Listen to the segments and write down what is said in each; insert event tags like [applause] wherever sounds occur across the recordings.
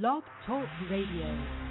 Blog Talk Radio.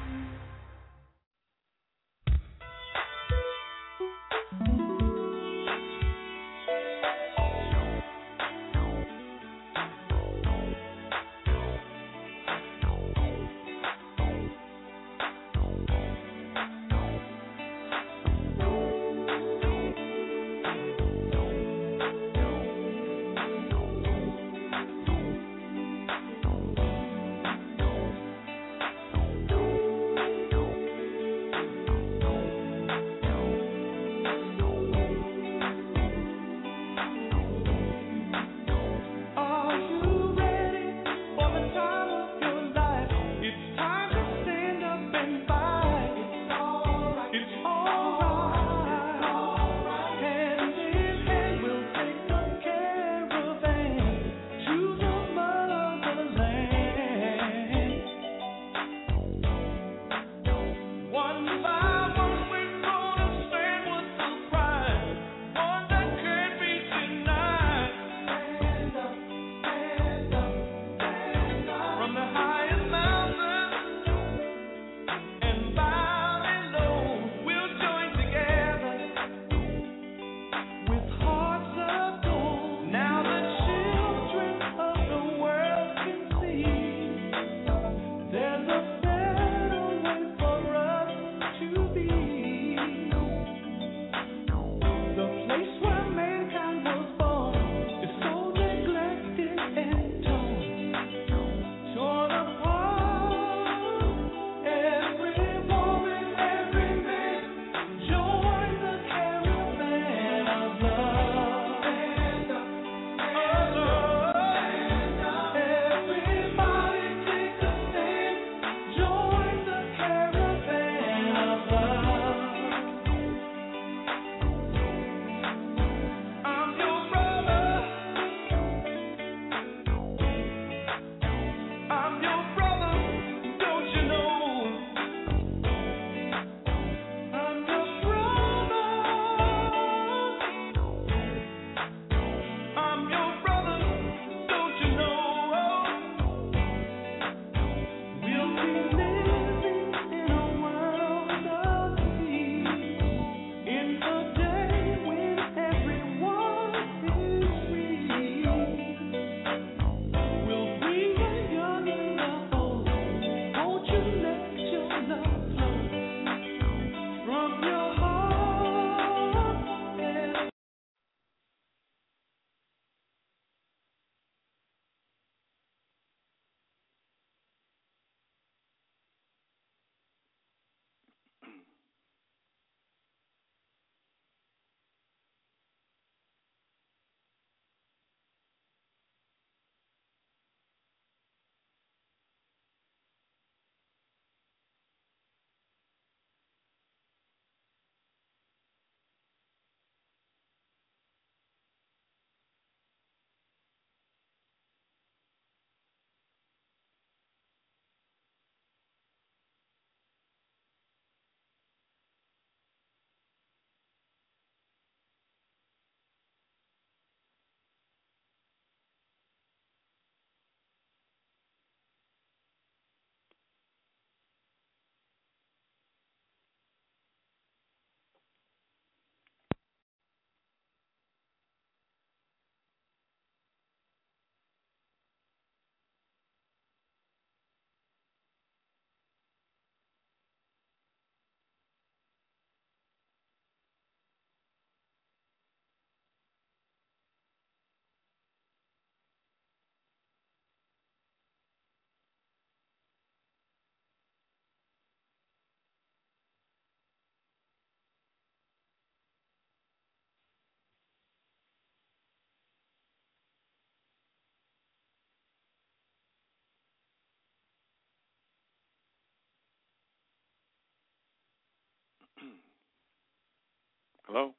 Hello?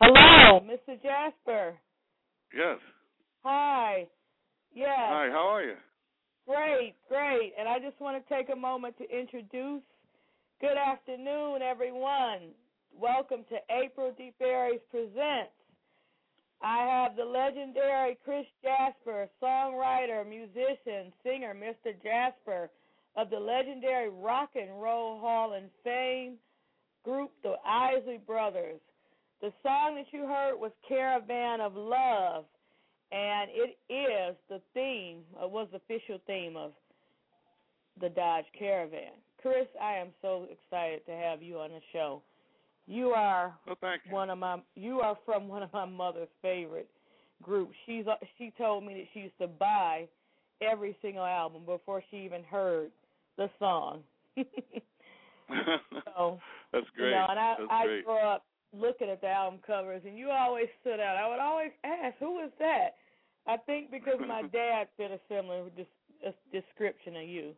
Hello, Mr. Jasper. Yes. Hi. Yes. Hi, how are you? Great, great. And I just want to take a moment to introduce. Good afternoon, everyone. Welcome to April Deep Aries Presents. I have the legendary Chris Jasper, songwriter, musician, singer, Mr. Jasper of the legendary Rock and Roll Hall of Fame group, the Isley Brothers. The song that you heard was Caravan of Love, and it is the theme, it was the official theme of the Dodge Caravan. Chris, I am so excited to have you on the show. You are Well, you. one of my you are from one of my mother's favorite groups. She's uh, she told me that she used to buy every single album before she even heard the song. [laughs] so [laughs] That's great. you know, and I That's I great. grew up looking at the album covers, and you always stood out. I would always ask, "Who is that?" I think because my [laughs] dad fit a similar a description of you,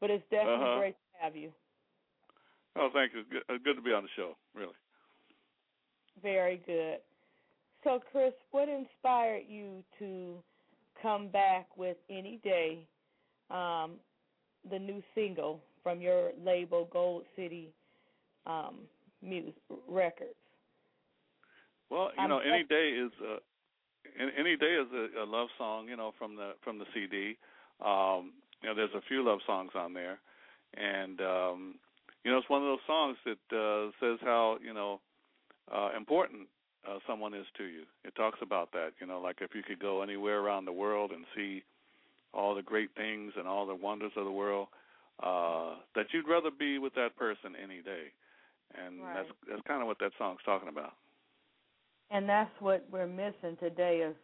but it's definitely Uh-huh. great to have you. Oh, thank you. It's good, it's good to be on the show. Really. Very good. So, Chris, what inspired you to come back with Any Day, um, the new single from your label, Gold City um, Music Records? Well, you Um, know, any day is a any day is a, a love song. You know, from the from the CD. Um, you know, there's a few love songs on there, and um, you know, it's one of those songs that uh, says how you know uh, important uh, someone is to you. It talks about that. You know, like if you could go anywhere around the world and see all the great things and all the wonders of the world, uh, that you'd rather be with that person any day. And Right. that's that's kind of what that song's talking about. And that's what we're missing today is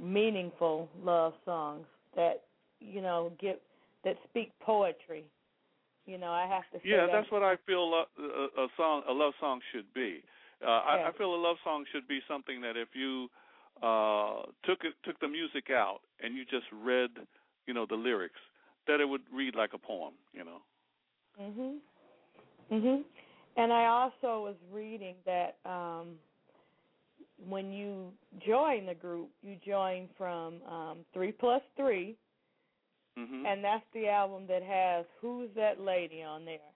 meaningful love songs that you know get that speak poetry. You know, I have to say Yeah, that. that's what I feel a, a song, a love song should be. Uh, I, I feel a love song should be something that if you uh, took it, took the music out and you just read, you know, the lyrics, that it would read like a poem. You know. Mhm. Mhm. And I also was reading that um when you join the group, you join from um three plus three, hmm and that's the album that has "Who's That Lady" on there.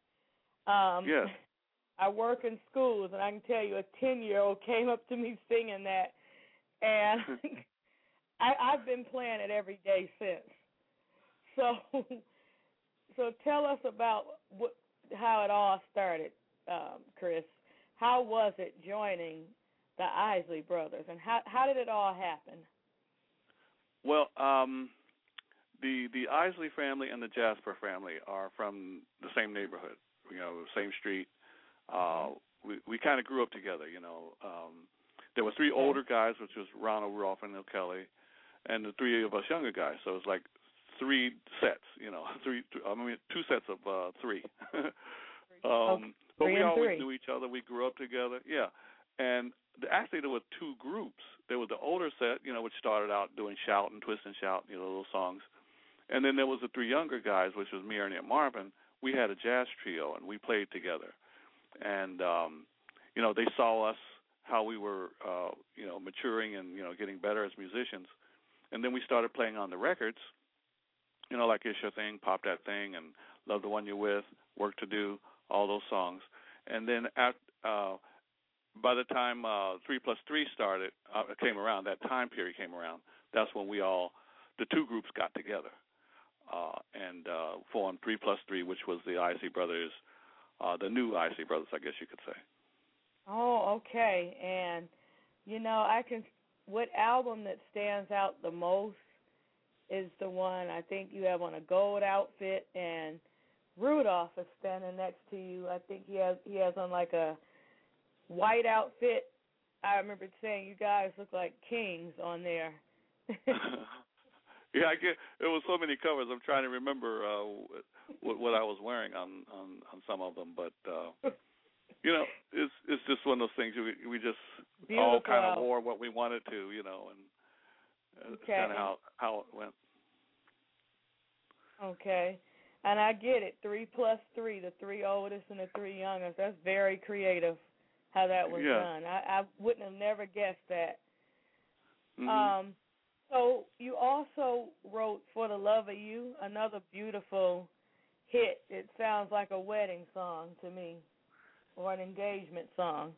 Um, Yes. [laughs] I work in schools, and I can tell you, a ten-year-old came up to me singing that, and [laughs] [laughs] I, I've been playing it every day since. So, [laughs] so tell us about what, how it all started, um, Chris. How was it joining the Isley Brothers, and how how did it all happen? Well, um, the the Isley family and the Jasper family are from the same neighborhood. You know, same street. Uh, we we kind of grew up together. You know, um, there were three older guys, which was Ronald, Rudolph, and Neil Kelly, and the three of us younger guys. So it was like three sets. You know, [laughs] three. th- I mean, two sets of uh, three. [laughs] um, but Three we always three. knew each other. We grew up together. Yeah, and the, actually there were two groups. There was the older set, you know, which started out doing shout and twist and shout, you know, little songs, and then there was the three younger guys, which was me, Ernie, and Marvin. We had a jazz trio, and we played together. And um, you know, they saw us how we were, uh, you know, maturing and you know getting better as musicians, and then we started playing on the records. You know, like "It's Your Thing," "Pop That Thing," and "Love the One You're With," "Work to Do," all those songs. And then at uh, by the time uh, three plus three started, uh, came around, that time period came around. That's when we all, the two groups got together, uh, and uh, formed three plus three, which was the Isley Brothers, uh, the new Isley Brothers, I guess you could say. Oh, okay. And you know, I can. What album that stands out the most is the one I think you have on a gold outfit, and Rudolph is standing next to you. I think he has he has on like a white outfit. I remember saying you guys look like kings on there. [laughs] yeah, I get. There was so many covers. I'm trying to remember uh, what, what I was wearing on on on some of them, but uh, you know, it's it's just one of those things. We we just all kind of wore what we wanted to, you know, and Okay. kind of how how it went. Okay. And I get it. Three plus three, the three oldest and the three youngest. That's very creative how that was Yeah. done. I, I wouldn't have never guessed that. Mhm. Um so you also wrote For the Love of You, another beautiful hit. It sounds like a wedding song to me. Or an engagement song.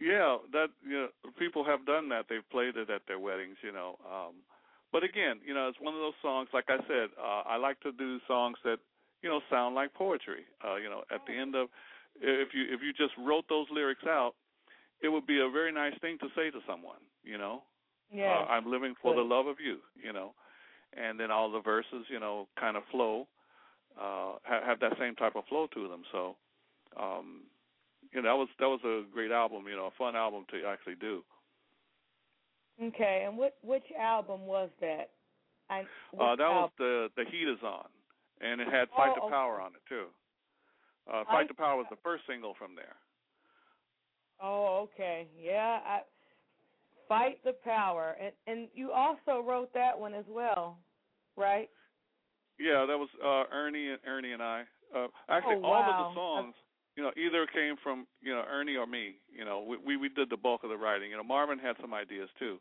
Yeah, that you know, people have done that. They've played it at their weddings, you know. Um but again, you know, it's one of those songs like I said, uh I like to do songs that, you know, sound like poetry. Uh, you know, at the end of if you if you just wrote those lyrics out, it would be a very nice thing to say to someone, you know. Yeah. Uh, I'm living for the love of you, you know. And then all the verses, you know, kind of flow, uh have, have that same type of flow to them. So um you know, that was that was a great album, you know, a fun album to actually do. Okay, and what which album was that? I, Uh that was the the Heat is on. And it had Fight Oh, the okay. Power on it too. Uh Fight Fight the Power was the first single from there. Oh, okay. Yeah, I Fight the Power. And and you also wrote that one as well, right? Yeah, that was uh Ernie and Ernie and I. Uh actually Oh, all of the songs, you know, either came from, you know, Ernie or me. You know, we we, we did the bulk of the writing. You know, Marvin had some ideas too.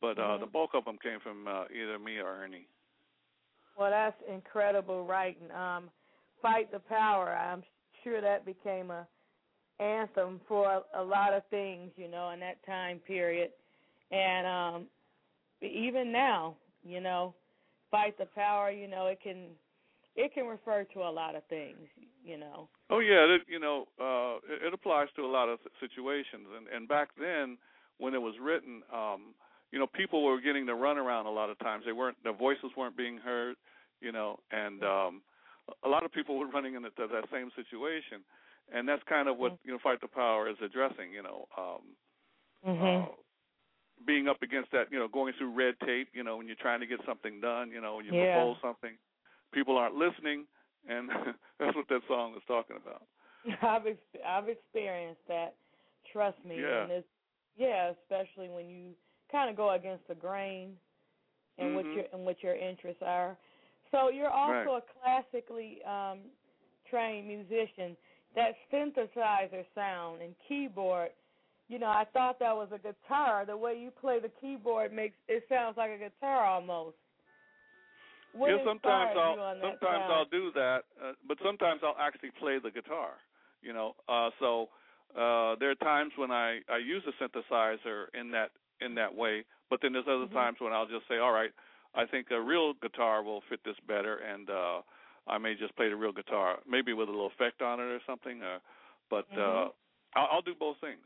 But uh Mhm. the bulk of them came from uh, either me or Ernie. Well, that's incredible writing. Um, Fight the Power. I'm sure that became a anthem for a, a lot of things, you know, in that time period. And um even now, you know, Fight the Power, you know, it can it can refer to a lot of things, you know. Oh yeah, it, you know, uh it, it applies to a lot of situations and and back then when it was written um you know, people were getting the runaround a lot of times. They weren't their voices weren't being heard, you know, and um a lot of people were [laughs] running into that same situation. And that's kind of what, you know, Fight the Power is addressing, you know, um Mhm. uh, being up against that, you know, going through red tape, you know, when you're trying to get something done, you know, when you Yeah. propose something, people aren't listening, and [laughs] that's what that song is talking about. [laughs] I've ex- I've experienced that. Trust me. Yeah. And it's yeah, especially when you kind of go against the grain and what Mhm. your and what your interests are. So you're also Right. a classically um trained musician. That synthesizer sound and keyboard, you know, I thought that was a guitar. The way you play the keyboard makes it sounds like a guitar almost. What yeah, sometimes I'll you on that sometimes sound? I'll do that, uh, but sometimes I'll actually play the guitar. You know, uh, so uh, there are times when I I use a synthesizer in that in that way, but then there's other Mhm. times when I'll just say, all right, I think a real guitar will fit this better, and uh, I may just play the real guitar, maybe with a little effect on it or something. Uh, but uh, Mhm. I'll, I'll do both things.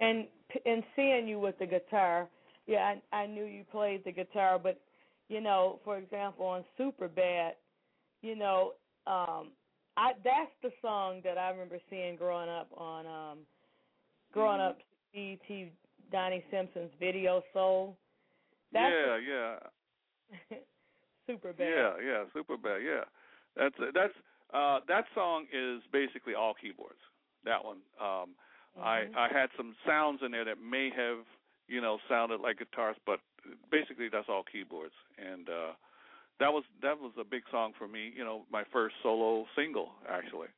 And and seeing you with the guitar, yeah, I I knew you played the guitar, but you know, for example, on Super Bad, you know, um I that's the song that I remember seeing growing up on um growing up BET Donnie Simpson's Video Soul. That's yeah, yeah. [laughs] Super Bad. Yeah, yeah, super bad. Yeah, that's that's uh, that song is basically all keyboards. That one, um, Mhm. I I had some sounds in there that may have you know sounded like guitars, but basically that's all keyboards. And uh, that was that was a big song for me. You know, my first solo single actually,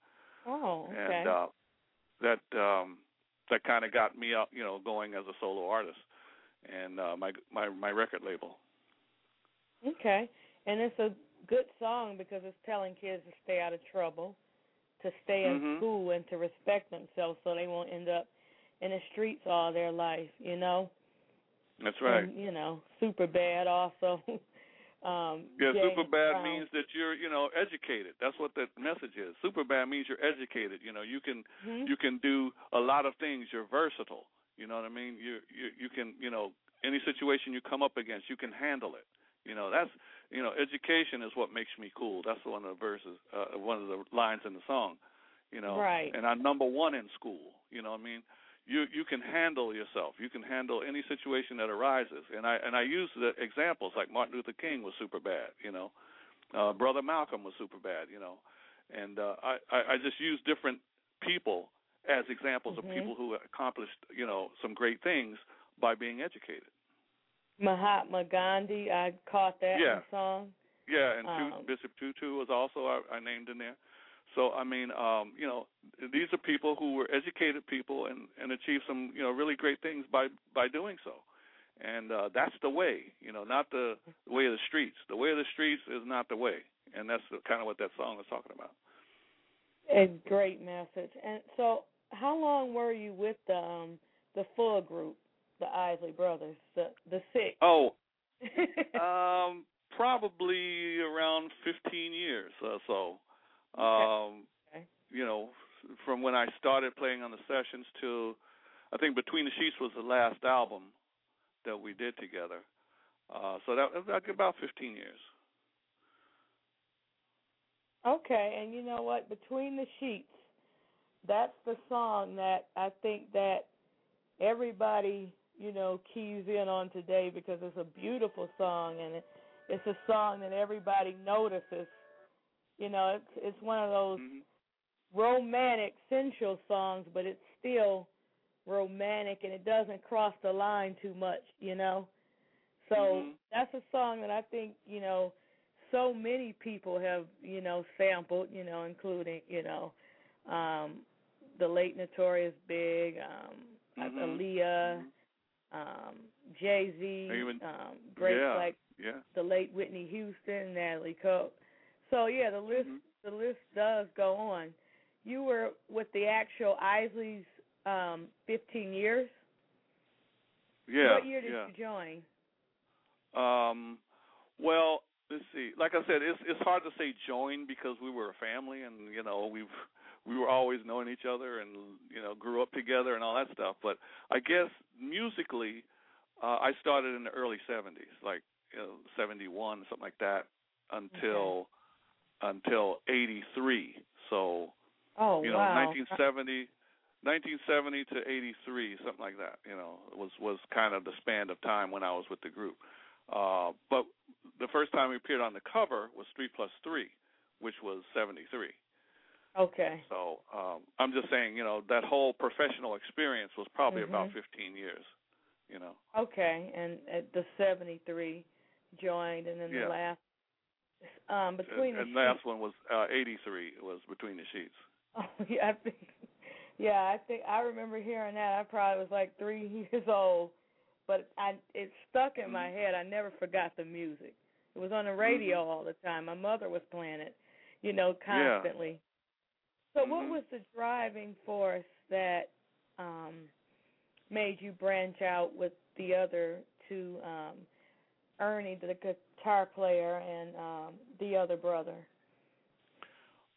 Oh, okay. and uh, that um, that kind of got me up, you know, going as a solo artist, and uh, my my my record label. Okay. And it's a good song because it's telling kids to stay out of trouble, to stay in Mhm. school, and to respect themselves so they won't end up in the streets all their life, you know? That's right. And, you know, super bad also. [laughs] um Yeah, James super bad Brown. means that you're, you know, educated. That's what that message is. Super bad means you're educated. You know, you can Mhm. you can do a lot of things. You're versatile. You know what I mean? You you you can, you know, any situation you come up against, you can handle it. You know, that's you know, education is what makes me cool. That's one of the verses, uh, one of the lines in the song. You know, Right. and I'm number one in school. You know what I mean? You you can handle yourself. You can handle any situation that arises. And I and I use the examples like Martin Luther King was super bad. You know, uh, Brother Malcolm was super bad. You know, and uh, I, I just use different people as examples Mhm. of people who accomplished you know some great things by being educated. Mahatma Gandhi, I caught that in Yeah. the song. Yeah, and Um, Bishop Tutu was also I, I named in there. So I mean, um, you know, these are people who were educated people and and achieved some you know really great things by by doing so. And uh, that's the way, you know, not the, the way of the streets. The way of the streets is not the way, and that's the, kind of what that song is talking about. A great message. And so, how long were you with the um the full group, the Isley Brothers, the the six? Oh, [laughs] um, probably around 15 years or so. Um, Okay. You know, from when I started playing on the sessions to, I think Between the Sheets was the last album that we did together. Uh, so that was like about 15 years. Okay, and you know what? Between the sheets, that's the song that I think that everybody, you know, keys in on today because it's a beautiful song and it, it's a song that everybody notices. You know, it's it's one of those hmm romantic, sensual songs, but it's still romantic and it doesn't cross the line too much, you know. So Mhm. that's a song that I think, you know, so many people have, you know, sampled, you know, including, you know, um the late Notorious Big, um Mhm. Aaliyah, um Jay Z, um great yeah, like yeah. the late Whitney Houston, Natalie Cole. So yeah, the list Mhm. the list does go on. You were with the actual Isleys um 15 years. Yeah. what year did yeah. you join? Um, well, let's see. Like I said, it's it's hard to say join because we were a family, and you know we've we were always knowing each other, and you know grew up together and all that stuff. But I guess musically, uh, I started in the early '70s, like you know, '71, something like that, until until '83. So Oh you know, wow. 1970, 1970 to 83, something like that. You know, was was kind of the span of time when I was with the group. Uh, but the first time we appeared on the cover was Three Plus Three, which was 73. Okay. So um, I'm just saying, you know, that whole professional experience was probably about Mhm. 15 years. You know. Okay, and at the 73 joined and then Yeah. the last um between and, the and last one was uh, 83. It was Between the Sheets. [laughs] Oh yeah, I think yeah, I think I remember hearing that. I probably was like three [laughs] years old, but I it stuck in my Mhm. head. I never forgot the music. It was on the radio Mhm. all the time. My mother was playing it, you know, constantly. Yeah. So, what Mhm. was the driving force that um made you branch out with the other two, um Ernie, the guitar player, and um the other brother?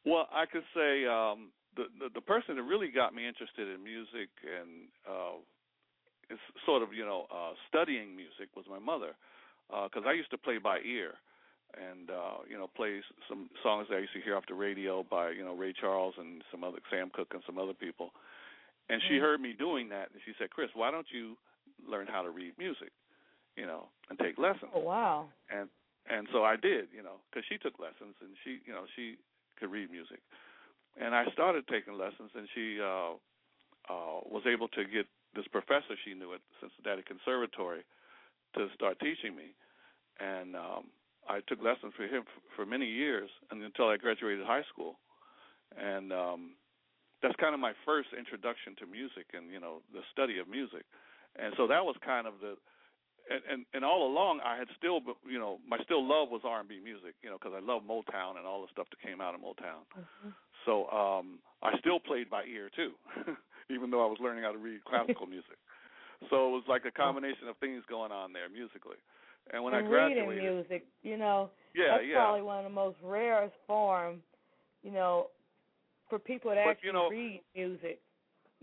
Well, I could say um, the, the the person that really got me interested in music and uh, is sort of you know uh, studying music was my mother, because I used to play by ear, and uh, you know play some songs that I used to hear off the radio by you know Ray Charles and some other Sam Cooke and some other people, and she Mhm. heard me doing that and she said, Chris, why don't you learn how to read music, you know, and take lessons. Oh wow. and and so I did, you know, because she took lessons and she, you know, she could read music, and I started taking lessons, and she uh, uh, was able to get this professor she knew at Cincinnati Conservatory to start teaching me, and um, I took lessons for him for many years and until I graduated high school, and um, that's kind of my first introduction to music and you know the study of music, and so that was kind of the and, and and all along I had still you know my still love was R and B music you know because I love Motown and all the stuff that came out of Motown. Mhm. So um I still played by ear too, [laughs] even though I was learning how to read classical music. So it was like a combination of things going on there musically. And when and I reading music, you know, yeah, that's yeah, probably one of the most rarest form, you know, for people to But, actually you know- read music.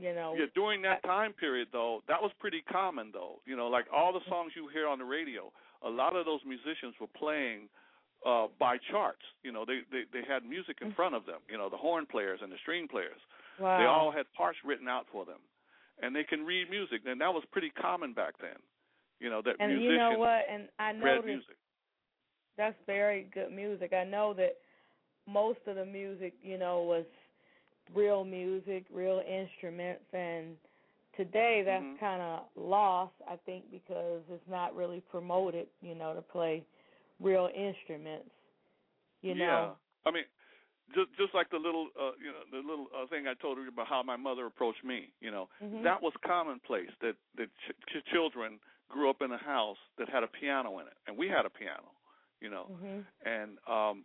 You know, yeah. During that time period, though, that was pretty common, though. You know, like all the songs you hear on the radio, a lot of those musicians were playing uh by charts. You know, they they they had music in front of them. You know, the horn players and the string players. wow. They all had parts written out for them, and they can read music. And that was pretty common back then. You know that and you know what? And I noticed music. that's very good music. I know that most of the music, you know, was real music, real instruments, and today that's Mhm. kind of lost. I think because it's not really promoted, you know, to play real instruments. You yeah. know. I mean, just just like the little uh you know the little uh, thing I told you about how my mother approached me. You know, Mhm. that was commonplace that that ch- ch- children grew up in a house that had a piano in it, and we had a piano. You know, Mhm. and um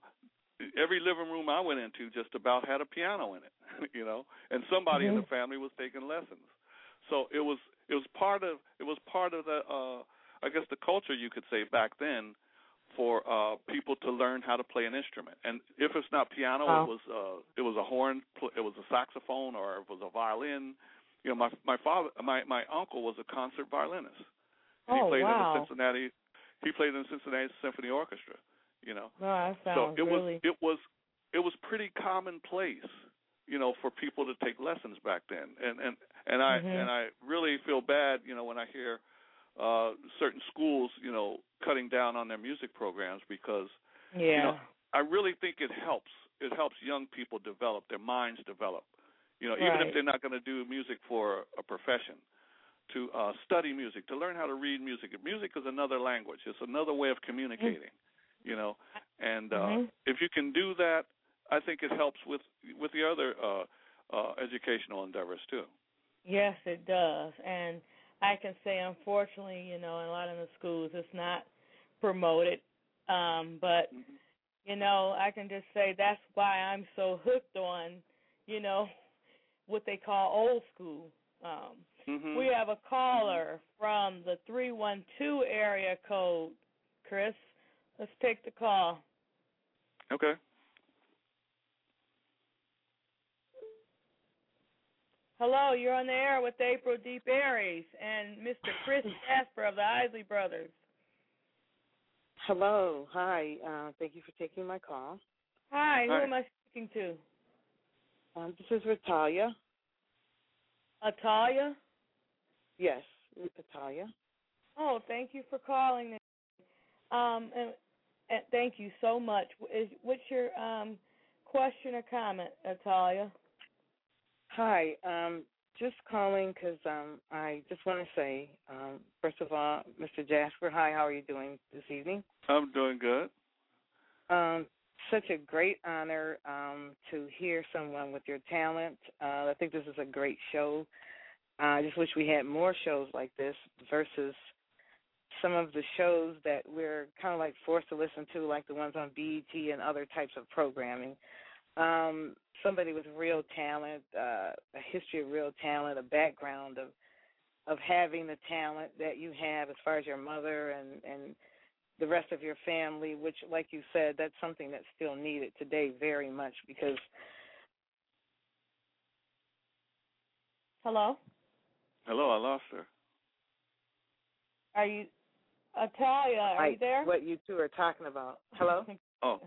every living room I went into just about had a piano in it, [laughs] you know, and somebody in Mhm. the family was taking lessons. So it was it was part of it was part of the uh I guess the culture you could say back then for uh people to learn how to play an instrument. And if it's not piano, Wow. it was uh it was a horn, it was a saxophone or it was a violin. You know, my my father my my uncle was a concert violinist. He Oh, played in the Cincinnati he played in the Cincinnati Symphony Orchestra, you know No, that so sounds it really. was it was it was pretty commonplace you know for people to take lessons back then and and and i Mhm. and i really feel bad you know when i hear uh certain schools you know cutting down on their music programs because yeah. know, i really think it helps it helps young people develop their minds develop you know even Right. if they're not going to do music for a profession to uh study music to learn how to read music music is another language it's another way of communicating you know and uh Mhm. if you can do that i think it helps with with the other uh uh educational endeavors too Yes, it does. And I can say, unfortunately, you know, in a lot of the schools, it's not promoted. Um, but you know, I can just say that's why I'm so hooked on, you know, what they call old school. Um, hmm We have a caller from the 312 area code. Chris, let's take the call. okay Hello, you're on the air with April Deep Aries and Mr. Chris [laughs] Jasper of the Isley Brothers. Hello. Hi. Uh, thank you for taking my call. Hi, who Hi. am I speaking to? Um, this is Ritalia. Atalia? Yes, Ritalia. Oh, thank you for calling. me. Um, and, and thank you so much. Is, what's your um, question or comment, Atalia? Hi. Um, just calling because um, I just want to say, um, first of all, Mr. Jasper, hi. How are you doing this evening? i'm doing good Um, such a great honor um, to hear someone with your talent. Uh, I think this is a great show. I just wish we had more shows like this versus some of the shows that we're kind of like forced to listen to, like the ones on BET and other types of programming. Um, somebody with real talent, uh, a history of real talent, a background of of having the talent that you have as far as your mother and and the rest of your family, which, like you said, that's something that's still needed today very much because Hello? hello i lost her Are you, Atalia, are I- you there? what you two are talking about. Hello? oh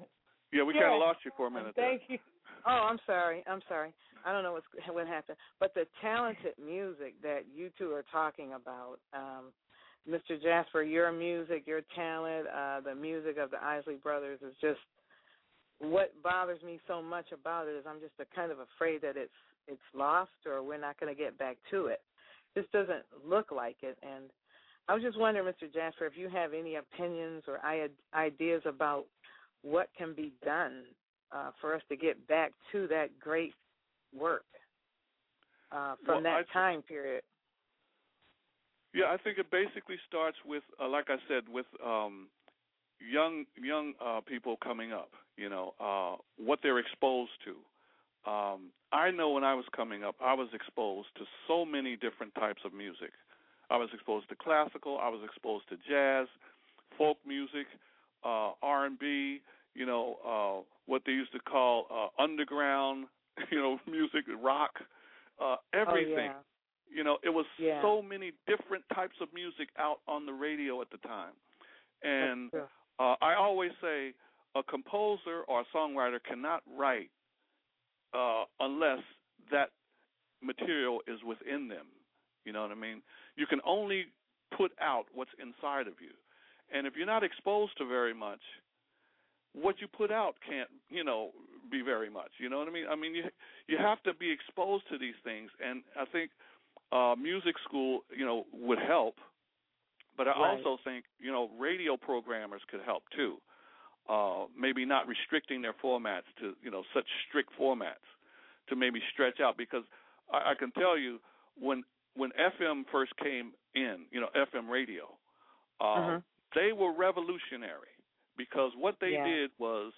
yeah we Yeah. kind of lost you for a minute there Thank you. Oh, I'm sorry. I'm sorry. I don't know what's what happened, but the talented music that you two are talking about, um, Mr. Jasper, your music, your talent, uh, the music of the Isley Brothers is just what bothers me so much about it is I'm just a kind of afraid that it's it's lost or we're not going to get back to it. This doesn't look like it, and I was just wondering, Mr. Jasper, if you have any opinions or ideas about what can be done uh, for us to get back to that great work uh, from Well, that th- time period. Yeah, I think it basically starts with, uh, like I said, with um, young young uh, people coming up. You know uh, what they're exposed to. Um, I know when I was coming up, I was exposed to so many different types of music. I was exposed to classical. I was exposed to jazz, folk music, uh, R and B. You know uh, what they used to call uh, underground. [laughs] You know music, rock, uh, everything Oh, you know it was Yeah. so many different types of music out on the radio at the time and uh, i always say a composer or a songwriter cannot write uh, unless that material is within them you know what i mean you can only put out what's inside of you. And if you're not exposed to very much what you put out can't you know be very much. You know what i mean? I mean you you have to be exposed to these things. And i think uh music school you know would help. But i Right. also think you know radio programmers could help too. Uh maybe not restricting their formats to you know such strict formats to maybe stretch out because i, I can tell you when when fm first came in you know fm radio uh Mhm. they were revolutionary because what they Yeah. did was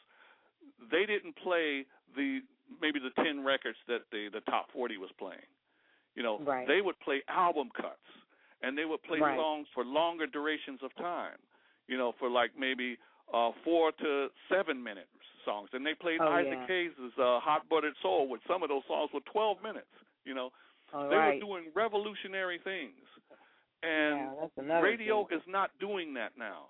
they didn't play the maybe the 10 records that the the top 40 was playing. You know, Right. they would play album cuts and they would play Right. songs for longer durations of time. You know, for like maybe uh 4 to 7 minute songs. And they played Oh, Isaac yeah. Hayes' uh, Hot Buttered Soul with some of those songs were 12 minutes, you know. All they right. were doing revolutionary things. And yeah, radio thing. is not doing that now.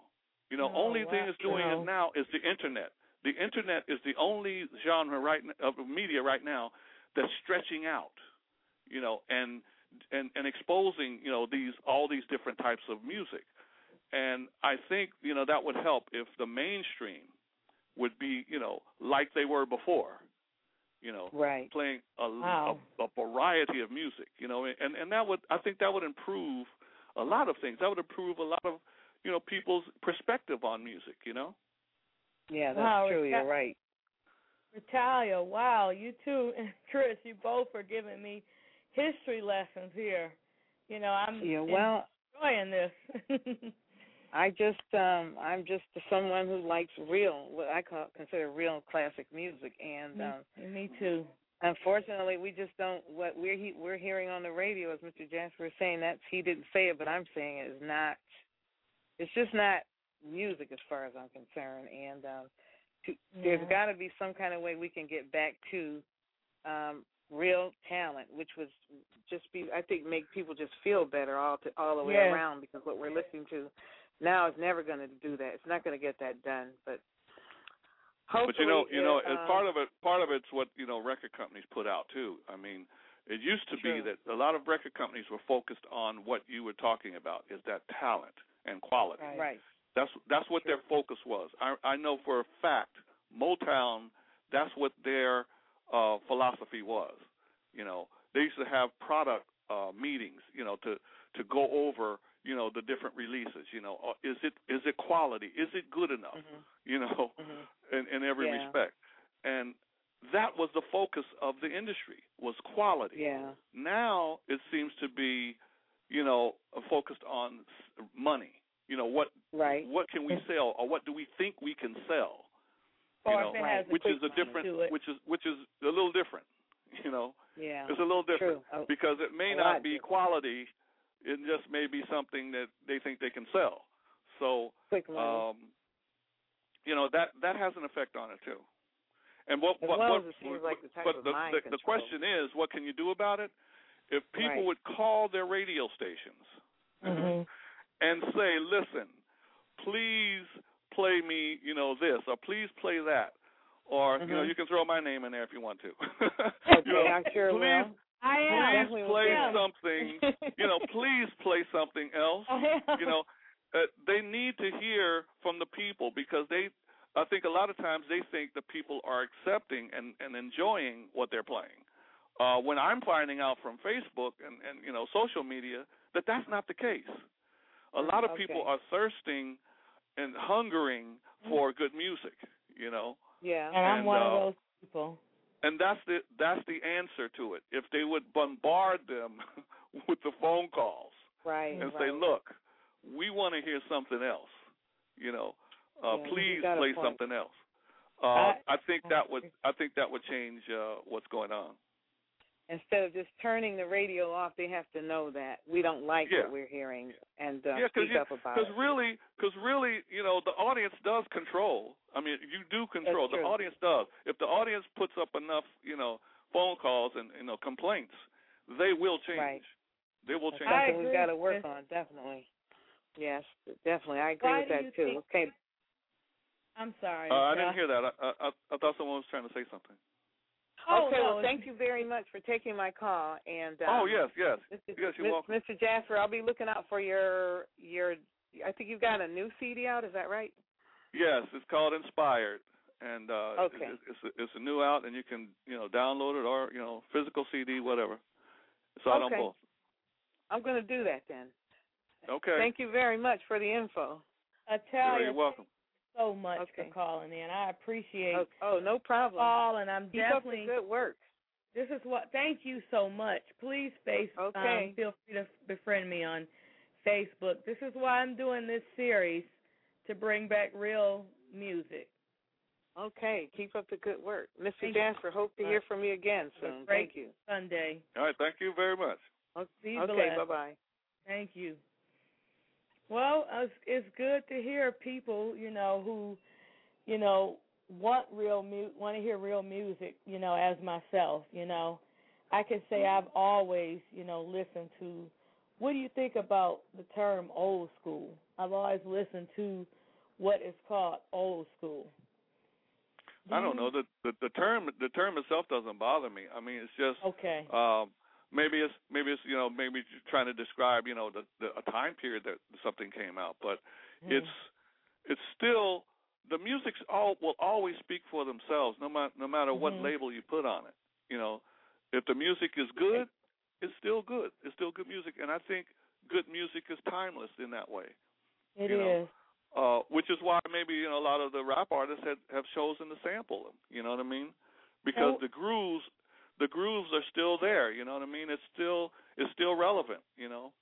You know, Oh, only thing it's doing No. it now is the internet. The internet is the only genre right of media right now that's stretching out, you know, and and and exposing, you know, these all these different types of music. And I think, you know, that would help if the mainstream would be, you know, like they were before. You know, Right. playing a, Wow. a, a variety of music, you know, and and that would I think that would improve a lot of things. That would improve a lot of you know people's perspective on music, you know. Yeah, that's Wow, true. it's You're right. Natalia, wow, you two [laughs] and Chris, you both are giving me history lessons here. You know, I'm Yeah, well, enjoying this. [laughs] I just um I'm just someone who likes real what I call consider real classic music and um me too. unfortunately we just don't what we're he, we're hearing on the radio as Mr. Jasper is saying that's he didn't say it but I'm saying it is not it's just not music as far as I'm concerned and um to, there's Yeah. got to be some kind of way we can get back to um real talent which was just be I think make people just feel better all to, all the way Yes. around because what we're listening to now is never going to do that it's not going to get that done but hopefully but you know, you know, it, as um, part of it, part of it's what you know record companies put out too. I mean, it used to be that a lot of record companies were focused on what you were talking about is that talent and quality. Right. right That's that's what their focus was. I I know for a fact Motown. That's what their uh, philosophy was. You know, they used to have product uh, meetings. You know, to to go over you know the different releases. You know, uh, is it is it quality? Is it good enough? Mhm. You know, Mhm. in in every Yeah. respect. And that was the focus of the industry was quality. yeah Now it seems to be, you know, focused on money. You know what right what can we sell or what do we think we can sell you Or know if it Right. which is a different which is which is a little different [laughs] you know yeah it's a little different True. Oh, because it may not be different. quality it just may be something that they think they can sell so um you know that that has an effect on it too and what As what, well what as it seems like the type but the, the, the question is what can you do about it if people Right. would call their radio stations Mhm. and say, "Listen, please play me, you know, this, or please play that, or you know, Mhm. you can throw my name in there if you want to. [laughs] okay you know, I sure please, will I am. Please play do something. You know, please play something else. I am. You know, uh, they need to hear from the people because they. I think a lot of times they think the people are accepting and, and enjoying what they're playing. Uh, when I'm finding out from Facebook and, and you know social media that that's not the case. A lot of people are thirsting and hungering for good music, you know, yeah and I'm and, one uh, of those people. And that's the that's the answer to it. If they would bombard them [laughs] with the phone calls right and right. say, "Look, we want to hear something else," you know, uh, Yeah, please play something else. Uh, I- I think that would I think that would change uh, what's going on. Instead of just turning the radio off they have to know that we don't like Yeah. what we're hearing and uh, yeah, speak you, up about cause it really, because really, you know, the audience does control. I mean, you do control. That's The audience does. If the audience puts up enough, you know, phone calls and you know complaints, they will change. Right. They will That's change. I something we've got to work this. on definitely yes definitely I agree Why with that too think- okay I'm sorry. Uh, I didn't hear that. I, I I thought someone was trying to say something. Oh, okay, no, well, thank you very much for taking my call. And um, oh yes, yes, Mr. yes. You're Mis- welcome. Mr. Jasper, I'll be looking out for your your. I think you've got a new CD out. Is that right? Yes, it's called Inspired, and uh, Okay. it's it's a, it's a new out, and you can you know download it or you know physical CD, whatever. It's out Okay. on both. I'm going to do that then. Okay. Thank you very much for the info. I tell You're, you're welcome. So much Okay. for calling in. I appreciate Oh, oh, no the problem. call, and I'm Keep up the definitely. good work. This is what. Thank you so much. Please, face. Okay. Um, feel free to befriend me on Facebook. This is why I'm doing this series to bring back real music. Okay, keep up the good work, Mr. Thank. Jasper. Hope to hear from you again soon. great Thank you. Sunday. All right, thank you very much. Be Okay, bye bye. Thank you. Well, it's, good to hear people, you know, who, you know, want real mu- want to hear real music, you know, as myself, you know. I can say I've always, you know, listened to what do you think about the term old school? I've always listened to what is called old school. Do I don't you- know the, the the term the term itself doesn't bother me. I mean, it's just Okay. um maybe it's maybe it's you know maybe trying to describe you know the, the a time period that something came out, but Hmm. it's it's still the music's all will always speak for themselves no matter no matter what Mhm. label you put on it. You know, if the music is good, it's still good. It's still good music, and I think good music is timeless in that way. It you know, is. uh, which is why maybe you know a lot of the rap artists have, have chosen to sample them. You know what I mean? Because Oh. the grooves, the grooves are still there. You know what I mean? It's still it's still relevant. You know,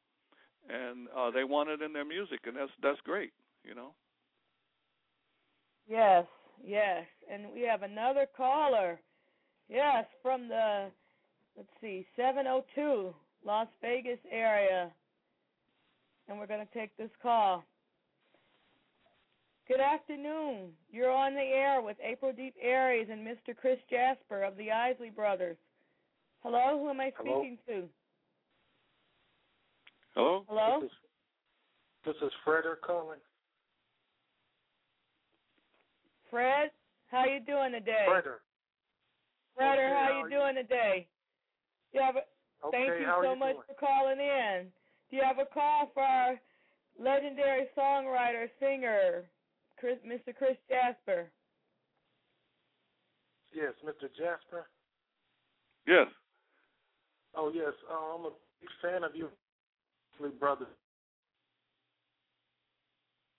and uh, they want it in their music, and that's that's great. You know. Yes, yes. And we have another caller. Yes, from the let's see, 702 Las Vegas area. And we're going to take this call. Good afternoon. You're on the air with April Deep Aries and Mr. Chris Jasper of the Isley Brothers. Hello, who am I Hello. speaking to? Hello. Hello? This is, this is Frederick calling. Fred, how you doing today? Frederick. Fredder, Okay, how how you are doing today? You have a, Okay, Thank you so you much doing? for calling in. Do you have a call for our legendary songwriter, singer, Chris, Mr. Chris Jasper? Yes, Mr. Jasper. Yes. Oh yes, uh, I'm a big fan of you, Isley Brothers.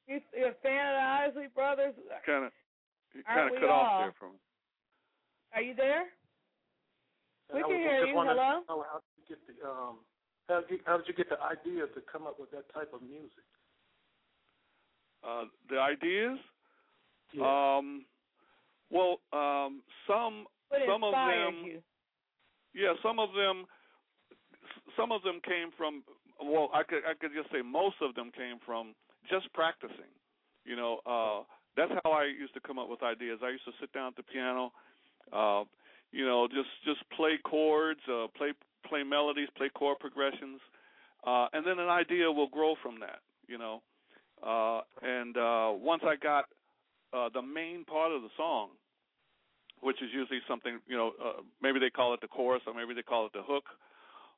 You, you're a fan of the Isley Brothers? Kind of. You kind of we cut off there from. Are you there? And We I can hear you. Hello? How, how did you get the um? How did, you, how did you get the idea to come up with that type of music? Uh, the ideas. Yeah. Um. Well, um, some What some of them. you? Yeah, some of them, some of them came from. Well, I could I could just say most of them came from just practicing. You know, uh, that's how I used to come up with ideas. I used to sit down at the piano, uh, you know, just just play chords, uh, play play melodies, play chord progressions, uh, and then an idea will grow from that. You know, uh, and uh, once I got uh, the main part of the song, which is usually something you know uh, maybe they call it the chorus or maybe they call it the hook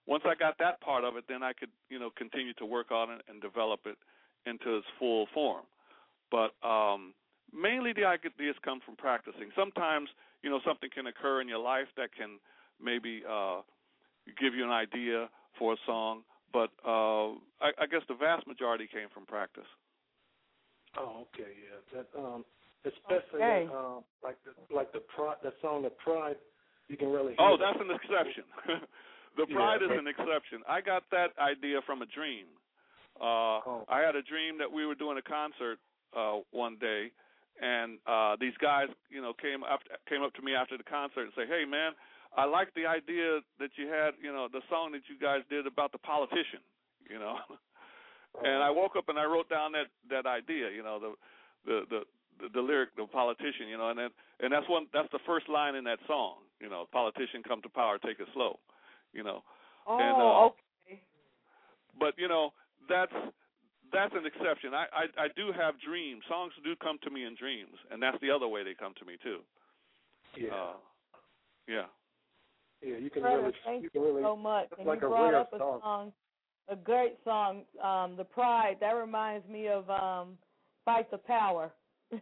once i got that part of it then i could you know continue to work on it and develop it into its full form but um mainly the ideas come from practicing sometimes you know something can occur in your life that can maybe uh give you an idea for a song but uh i, I guess the vast majority came from practice Oh, okay, yeah. That um, especially Okay. that, um, like the like the pride, the song, the pride. You can really. Hear Oh, that. that's an exception. [laughs] the Yeah. pride is an exception. I got that idea from a dream. Uh Oh. I had a dream that we were doing a concert uh one day and uh these guys, you know, came up came up to me after the concert and say, "Hey man, I like the idea that you had, you know, the song that you guys did about the politician, you know." [laughs] and I woke up and I wrote down that that idea, you know, the the the the, the lyric, the politician, you know, and then and that's one that's the first line in that song, you know, politician come to power, take it slow, you know. Oh, And, uh, okay. But you know, that's that's an exception. I, I I do have dreams. Songs do come to me in dreams, and that's the other way they come to me too. Yeah. Uh, yeah. yeah. You can Brother, really. thank you can really. so much. And like you a brought rare up a song. song, a great song, um, "The Pride." That reminds me of um, "Fight the Power." [laughs]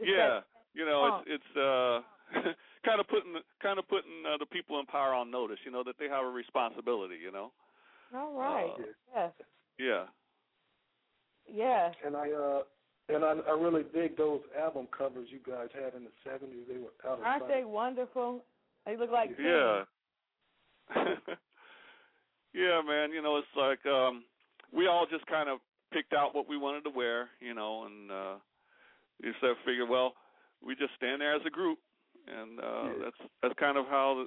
Yeah. You know, song. it's it's uh [laughs] kind of putting kind of putting uh, the people in power on notice. You know that they have a responsibility. You know. All right. Uh, yes. Yeah. Yes. And I uh and I I really dig those album covers you guys had in the seventies. They were out of Aren't sight. they wonderful? They look like Yeah. [laughs] yeah, man. You know, it's like um we all just kind of picked out what we wanted to wear, you know, and uh you sort of figure, well, we just stand there as a group, and uh, Yeah. that's that's kind of how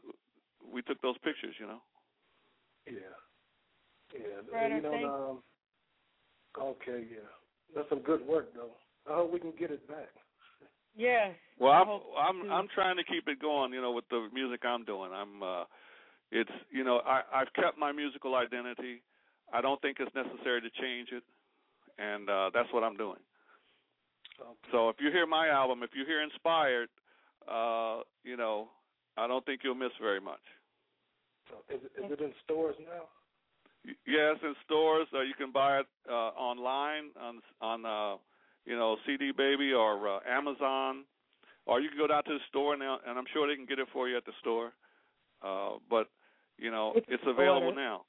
we took those pictures, you know. Yeah. Yeah. Right, you know, um, okay, yeah. That's some good work, though. I hope we can get it back. Yes. Well, I I'm I'm too. I'm trying to keep it going, you know, with the music I'm doing. I'm uh it's you know, I I've kept my musical identity. I don't think it's necessary to change it. And uh that's what I'm doing. Okay. So if you hear my album, if you hear Inspired, uh, you know, I don't think you'll miss very much. So is, it, is it in stores now? Y- Yes, in stores. Uh, you can buy it uh, online on on uh, you know CD Baby or uh, Amazon, or you can go down to the store now, and I'm sure they can get it for you at the store. Uh, but you know, It's it's available ordered. now.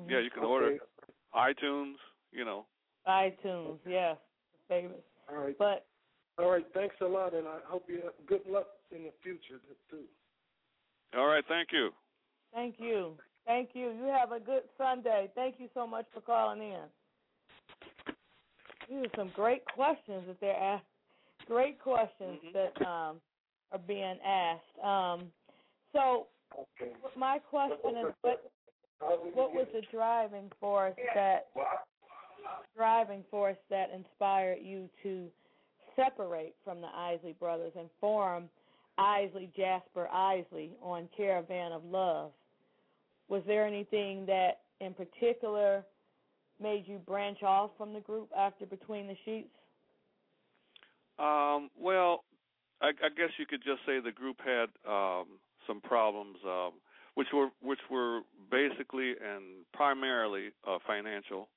Mhm. Yeah, you can okay. order iTunes. You know. iTunes, yes, famous. All right. But All right. Thanks a lot, and I hope you have good luck in the future too. All right, thank you. thank you, thank you. You have a good Sunday. Thank you so much for calling in. These are some great questions that they're asked. Great questions Mhm. that um, are being asked. Um, so Okay. my question is, what what was the driving force that driving force that inspired you to separate from the Isley brothers and form Isley Jasper Isley on Caravan of Love? Was there anything that in particular made you branch off from the group after Between the Sheets? Um, well, I, I guess you could just say the group had um, some problems, um, which were which were basically and primarily uh, financial.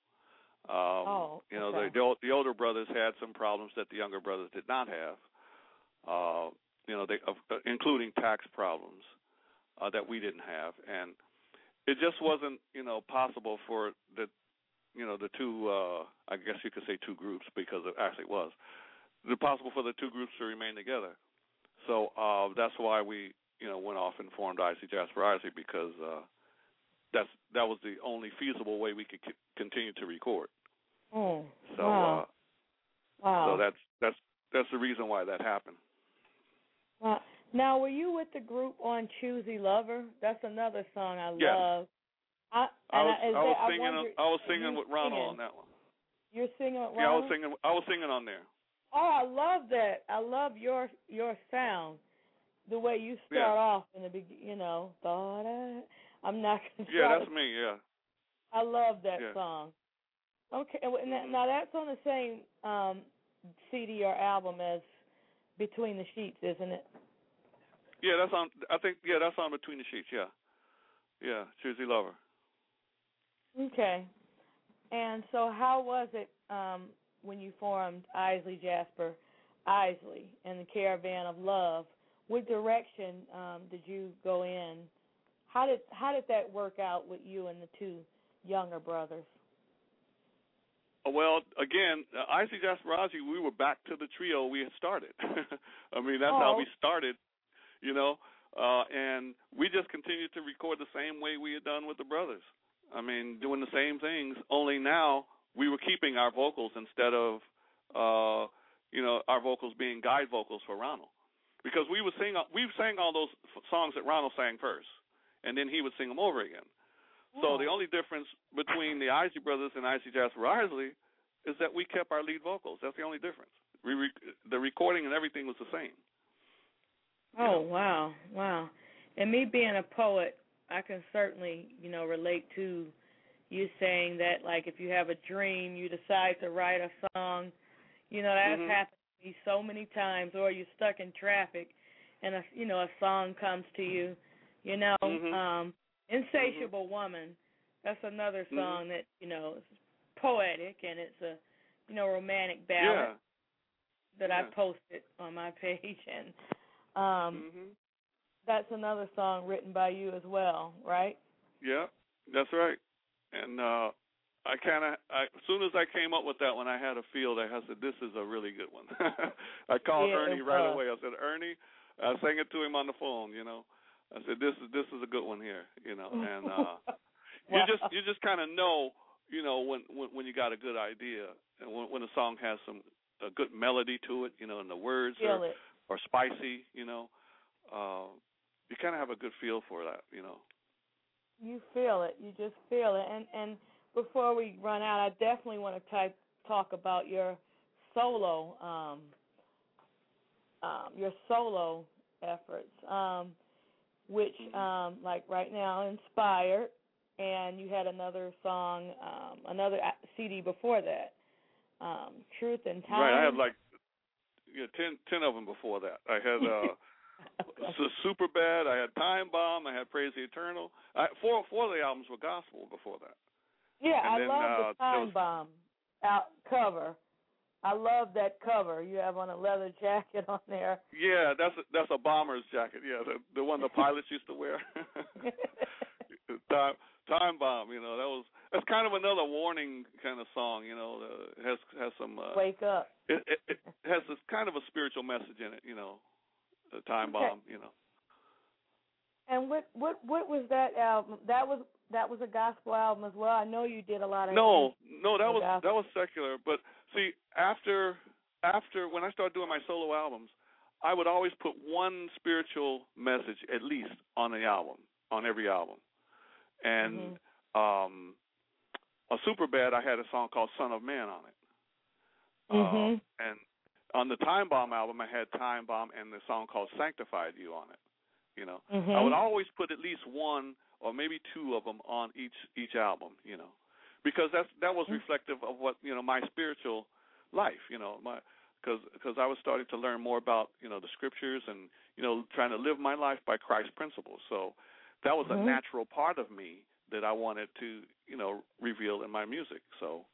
Um, Oh, you know, okay. the, the older brothers had some problems that the younger brothers did not have. Uh, you know, they uh, including tax problems uh, that we didn't have, and it just wasn't you know possible for the you know the two uh, I guess you could say two groups because it actually was it possible for the two groups to remain together. So uh, that's why we, you know, went off and formed Isley Jasper Isley because uh, that's that was the only feasible way we could c- continue to record. Oh, So wow. uh, wow. so that's that's that's the reason why that happened. Wow. Now, were you with the group on Choosy Lover? That's another song I Yes. love. I, I and was I, I was that, singing I, wonder, I was singing with Ronald singing? on that one. You're singing with Yeah, I was singing I was singing on there. Oh, I love that. I love your your sound. The way you start Yeah. off in the beginning, you know, thought I, I'm not gonna Yeah, that's to- me. Yeah. I love that Yeah. song. Okay, now that's on the same um CD or album as Between the Sheets, isn't it? Yeah, that's on. I think yeah, that's on Between the Sheets. Yeah. Yeah, Choosy Lover. Okay. And so, how was it um, when you formed Isley Jasper Isley and the Caravan of Love? What direction um, did you go in? How did how did that work out with you and the two younger brothers? Uh, Well, again, uh, Isley Jasper Isley, we were back to the trio we had started. [laughs] I mean, that's how Oh. we started, you know, uh, and we just continued to record the same way we had done with the brothers. I mean, doing the same things, only now we were keeping our vocals instead of, uh, you know, our vocals being guide vocals for Ronald. Because we would sing, we sang all those f- songs that Ronald sang first, and then he would sing them over again. So the only difference between the Isley Brothers and Isley Jasper Isley is that we kept our lead vocals. That's the only difference. We re- the recording and everything was the same. Oh wow, wow! And me being a poet, I can certainly you know relate to you saying that like if you have a dream, you decide to write a song. You know that's Mhm. happened to me so many times. Or you're stuck in traffic, and a you know a song comes to you. You know, Mhm. um, "Insatiable Woman." That's another Mhm. song that you know is poetic and it's a you know romantic ballad Yeah. that I posted on my [laughs] page and. Um, Mhm. that's another song written by you as well, right? Yeah, that's right. And uh I kind of, as soon as I came up with that one, I had a feel that I said, "This is a really good one." [laughs] I called Yeah, Ernie right was. away. I said, "Ernie," I sang it to him on the phone. You know, I said, "This is this is a good one here." You know, and [laughs] uh you just you just kind of know, you know, when when when you got a good idea and when when a song has some a good melody to it, you know, and the words Feel are it. are spicy, you know. Uh, you kind of have a good feel for that, you know. You feel it. You just feel it. And and before we run out, I definitely want to type talk about your solo um um your solo efforts um which um like right now inspired and you had another song um another CD before that um Truth and Time Right. I had like yeah, ten ten of them before that. I had uh [laughs] so super bad. I had Time Bomb. I had Praise the Eternal. I, four four of the albums were gospel before that. Yeah, And I then, love uh, the time was- bomb out cover. I love that cover. You have on a leather jacket on there. Yeah, that's a, that's a bomber's jacket. Yeah, the the one the pilots used to wear. [laughs] time time bomb. You know that was that's kind of another warning kind of song. You know, uh, has has some. Uh, Wake up. it, it it has this kind of a spiritual message in it. You know, the time Okay. bomb. You know. And what what what was that album? That was that was a gospel album as well. I know you did a lot of No, no, that was gospel. that was secular. But see, after after when I started doing my solo albums, I would always put one spiritual message at least on the album, on every album. And um on Super Bad I had a song called Son of Man on it. Mhm. Uh, and on the Time Bomb album I had Time Bomb and the song called Sanctified You on it. You know. Mhm. I would always put at least one or maybe two of them on each each album, you know, because that's that was Mhm. reflective of what you know my spiritual life, you know, my because because I was starting to learn more about you know the scriptures and you know trying to live my life by Christ's principles. So that was a Mhm. natural part of me that I wanted to you know reveal in my music. So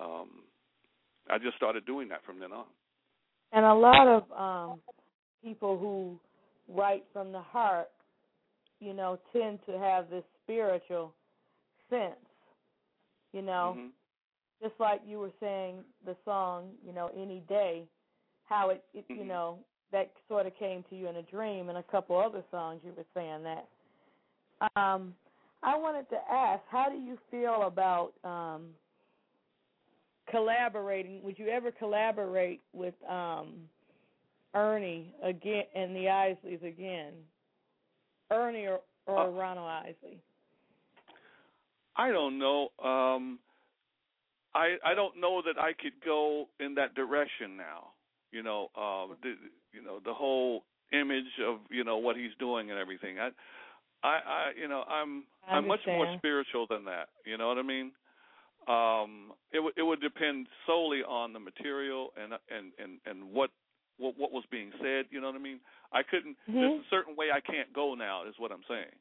um I just started doing that from then on. And a lot of um people who write from the heart, you know, tend to have this spiritual sense. You know, Mhm. just like you were saying the song, you know, any day, how it, it you Mhm. know, that sort of came to you in a dream and a couple other songs you were saying that. Um I wanted to ask, how do you feel about um collaborating? Would you ever collaborate with um Ernie again and the Isleys again? Ernie or, or Uh, Ronald Isley? I don't know. Um I I don't know that I could go in that direction now. You know, uh the you know, the whole image of, you know, what he's doing and everything. I I, I you know, I'm I'm much more spiritual than that. You know what I mean? Um it would it would depend solely on the material and and and and what what what was being said, you know what I mean? I couldn't Mhm. there's a certain way I can't go now is what I'm saying.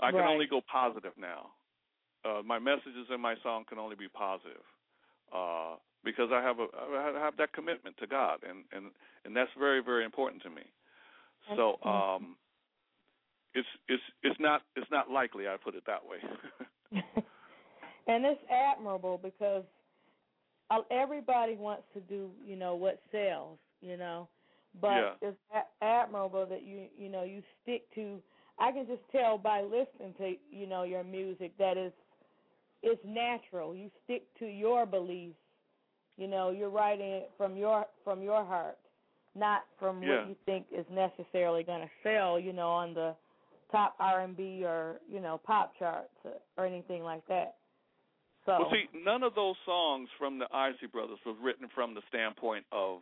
I can only go positive now. Uh, my messages in my song can only be positive, uh, because I have a I have that commitment to God, and and and that's very very important to me. So um, it's it's it's not it's not likely. I put it that way. [laughs] and it's admirable because uh, everybody wants to do, you know, what sells, you know. But Yeah. it's a- admirable that you, you know, you stick to. I can just tell by listening to, you know, your music that is, it's natural. You stick to your beliefs. You know, you're writing it from your from your heart, not from Yeah. what you think is necessarily going to sell. You know, on the top R&B or you know pop charts or, anything like that. So Well, see, none of those songs from the Isley Brothers was written from the standpoint of,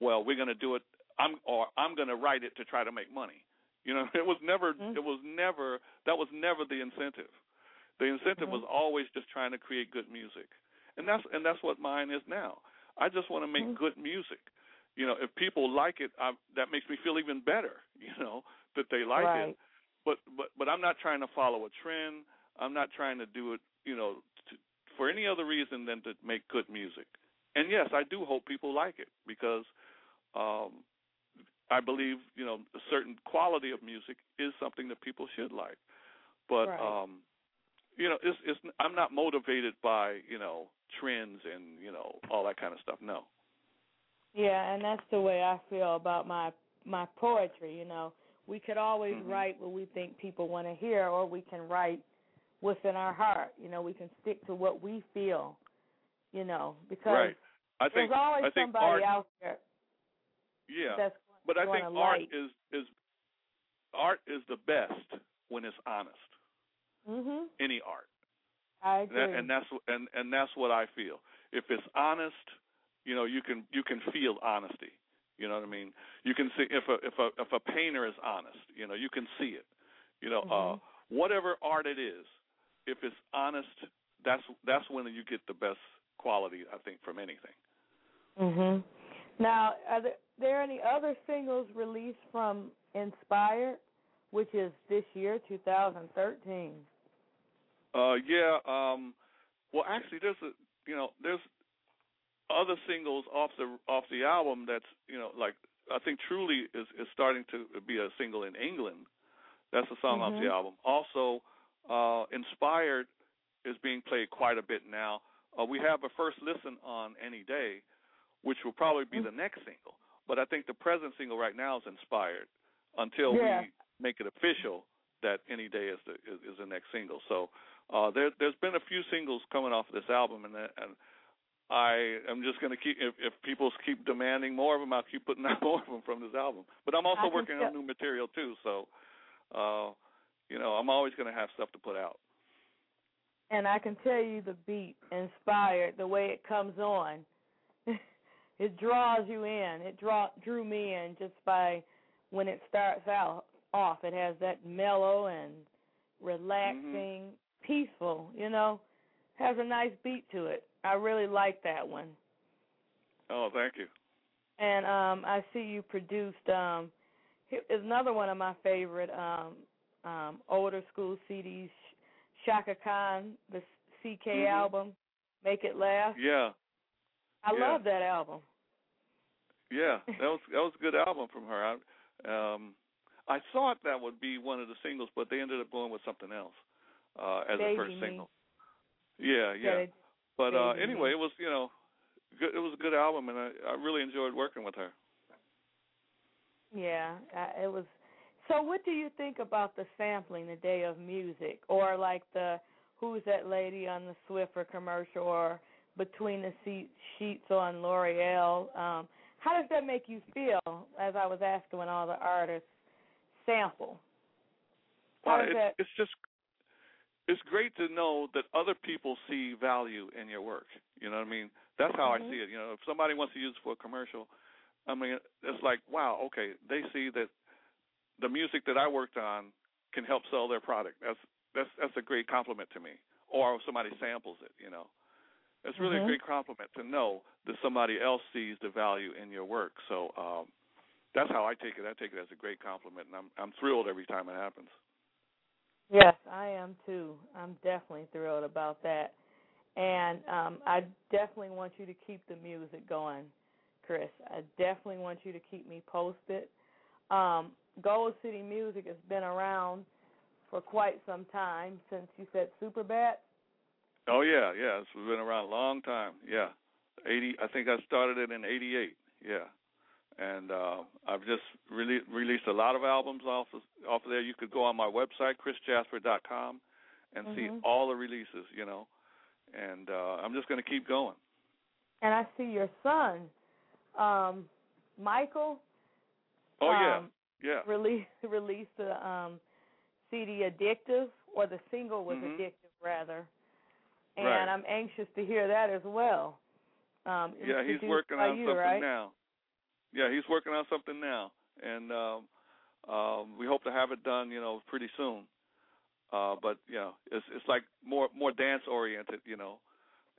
well, we're going to do it. I'm or I'm going to write it to try to make money. You know, [laughs] it was never. Mhm. It was never. That was never the incentive. The incentive Mhm. was always just trying to create good music, and that's and that's what mine is now. I just want to make Mhm. good music. You know, if people like it, I, that makes me feel even better. [laughs] You know, that they like right. it but but but I'm not trying to follow a trend. I'm not trying to do it, you know, to, for any other reason than to make good music. And yes, I do hope people like it because um I believe, you know, a certain quality of music is something that people should like. But Right. um you know, it's it's I'm not motivated by, you know, trends and, you know, all that kind of stuff. No. Yeah, and that's the way I feel about my my poetry. You know, we could always Mhm. write what we think people want to hear, or we can write what's in our heart. You know, we can stick to what we feel. You know, because Right. I think There's always I think somebody art, out there yeah, that's but I think art like. is is art is the best when it's honest. Mhm. Any art. I And, agree. that, and that's and and that's what I feel. If it's honest, you know, you can you can feel honesty. You know what I mean? You can see if a if a if a painter is honest, you know, you can see it. You know, uh Mhm. whatever art it is, if it's honest, that's that's when you get the best quality, I think, from anything. Mhm. Now, are there, there any other singles released from Inspired, which is this year, 2013? Uh, yeah. Um, well, actually, there's a you know there's other singles off the off the album that's you know like I think Truly is is starting to be a single in England. That's a song off Mhm. the album. Also, uh, Inspired is being played quite a bit now. Uh, we have a first listen on Any Day, which will probably be Mm. the next single. But I think the present single right now is Inspired until Yeah. we make it official that Any Day is the is, is the next single. So uh, there there's been a few singles coming off of this album, and and I am just going to keep if, if people keep demanding more of them, I'll keep putting [laughs] out more of them from this album. But I'm also working tell- on new material too, so uh, you know I'm always going to have stuff to put out. And I can tell you the beat, Inspired, the way it comes on, [laughs] it draws you in. It draw drew me in just by when it starts out off. It has that mellow and relaxing, peaceful. You know, has a nice beat to it. I really like that one. Oh, thank you. and um I see you produced um here is another one of my favorite um um older school CDs Chaka Khan the CK Mhm. album Make It Last Yeah, I yeah. love that album yeah, [laughs] that was that was a good album from her. I, um, I thought that would be one of the singles, but they ended up going with something else uh, as Baby a first Me. single. Yeah, yeah. they- But uh, anyway, Me. it was you know, good, it was a good album, and I, I really enjoyed working with her. yeah I, it was so what do you think about the sampling the day of music or like the who's that lady on the Swiffer commercial or between the seat, sheets on L'Oreal um how does that make you feel as I was asking when all the artists sample how Well, does it's, that it's just it's great to know that other people see value in your work. You know what I mean? That's how Mhm. I see it. You know, if somebody wants to use it for a commercial, I mean, it's like, wow, okay, they see that the music that I worked on can help sell their product. That's that's that's a great compliment to me. Or if somebody samples it, you know. It's really Mhm. a great compliment to know that somebody else sees the value in your work. So um that's how I take it. I take it as a great compliment and I'm I'm thrilled every time it happens. Yes, I am too. I'm definitely thrilled about that. And um I definitely want you to keep the music going, Chris. I definitely want you to keep me posted. Um Gold City Music has been around for quite some time since you said Superbad. Oh yeah, yeah. It's been around a long time. Yeah, eighty. I think I started it in '88. Yeah, and uh, I've just rele- released a lot of albums off of, off of there. You could go on my website, chrisjasper.com, and see Mhm. all the releases. You know, and uh, I'm just going to keep going. And I see your son, um, Michael, Oh um, yeah, yeah. release released the um CD Addictive or the single was Mhm. Addictive rather. And Right. I'm anxious to hear that as well. Um Yeah, he's working on you, something right? now. Yeah, he's working on something now, and um, um, we hope to have it done, you know, pretty soon. Uh, but you know, it's it's like more more dance oriented, you know,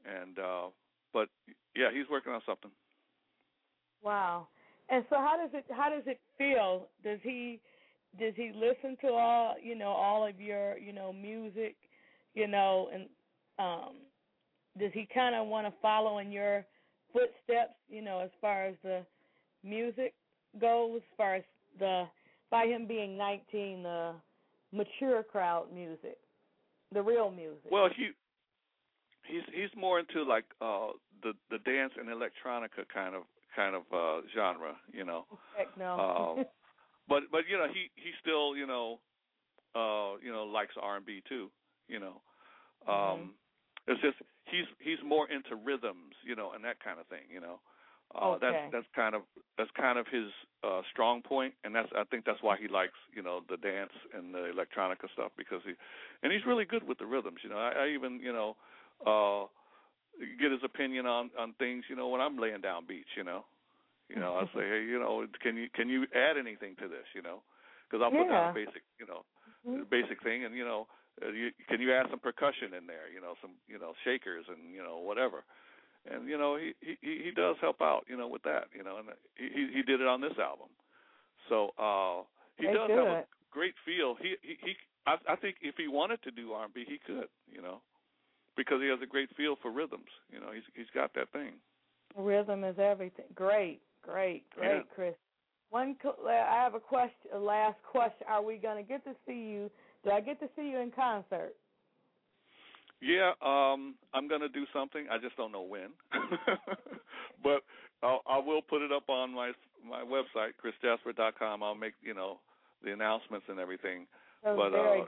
and uh, but yeah, he's working on something. Wow. And so how does it how does it feel? Does he does he listen to all, you know, all of your, you know, music, you know, and um does he kind of want to follow in your footsteps, you know, as far as the music goes, as far as the by him being 19, the mature crowd music, the real music. Well, he he's he's more into like uh, the the dance and electronica kind of kind of uh, genre, you know. Heck no. Uh, [laughs] but but you know he he still you know uh you know likes R and B too you know um Mhm. it's just he's he's more into rhythms, you know, and that kind of thing, you know. Uh, Okay. That's that's kind of that's kind of his uh, strong point, and that's I think that's why he likes you know the dance and the electronica stuff because he and he's really good with the rhythms. You know, I, I even you know uh, get his opinion on on things. You know, when I'm laying down beats, you know, you know I say, [laughs] hey, you know, can you can you add anything to this? You know, because I'll put down a basic you know Mhm. basic thing, and you know, uh, you, can you add some percussion in there? You know, some you know shakers and you know whatever. And you know he he he does help out you know with that you know and he he he did it on this album. So uh he They does have a great feel. He he he I I think if he wanted to do R&B he could, you know. Because he has a great feel for rhythms, you know. He's he's got that thing. Rhythm is everything. Great, great, great, Yeah. Chris. One, I have a question. A last question. Are we going to get to see you? Do I get to see you in concert? Yeah, um, I'm gonna do something. I just don't know when, [laughs] but I'll, I will put it up on my my website, chrisjasper.com. I'll make you know the announcements and everything. That but uh,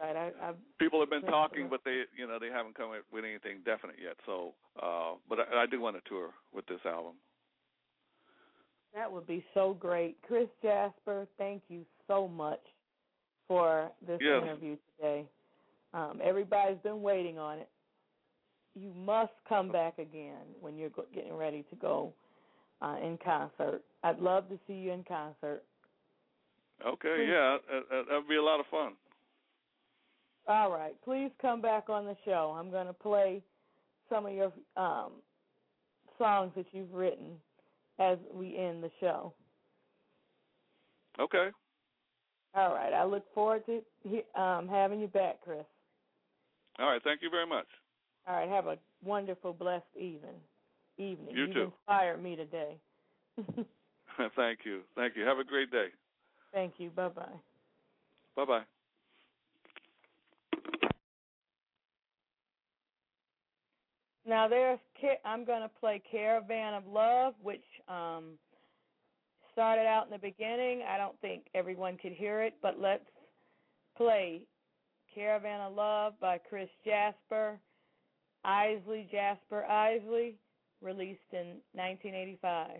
Right. I, I, people have been talking, but they you know they haven't come with anything definite yet. So, uh, but I, I do want to tour with this album. that would be so great. Chris Jasper, thank you so much for this Yes. interview today. Um, everybody's been waiting on it. You must come back again when you're getting ready to go uh, in concert. I'd love to see you in concert. Okay, Please. yeah, that, that'd be a lot of fun. All right, please come back on the show. I'm going to play some of your um, songs that you've written as we end the show. Okay, All right, I look forward to um, having you back, Chris. All right. Thank you very much. All right, have a wonderful, blessed evening. Evening. You You've too. inspired me today. [laughs] [laughs] Thank you, thank you. Have a great day. Thank you. Bye bye. Bye bye. Now there's I'm going to play Caravan of Love, which um, started out in the beginning. I don't think everyone could hear it, but let's play Caravan of Love by Chris Jasper, Isley Jasper Isley, released in 1985.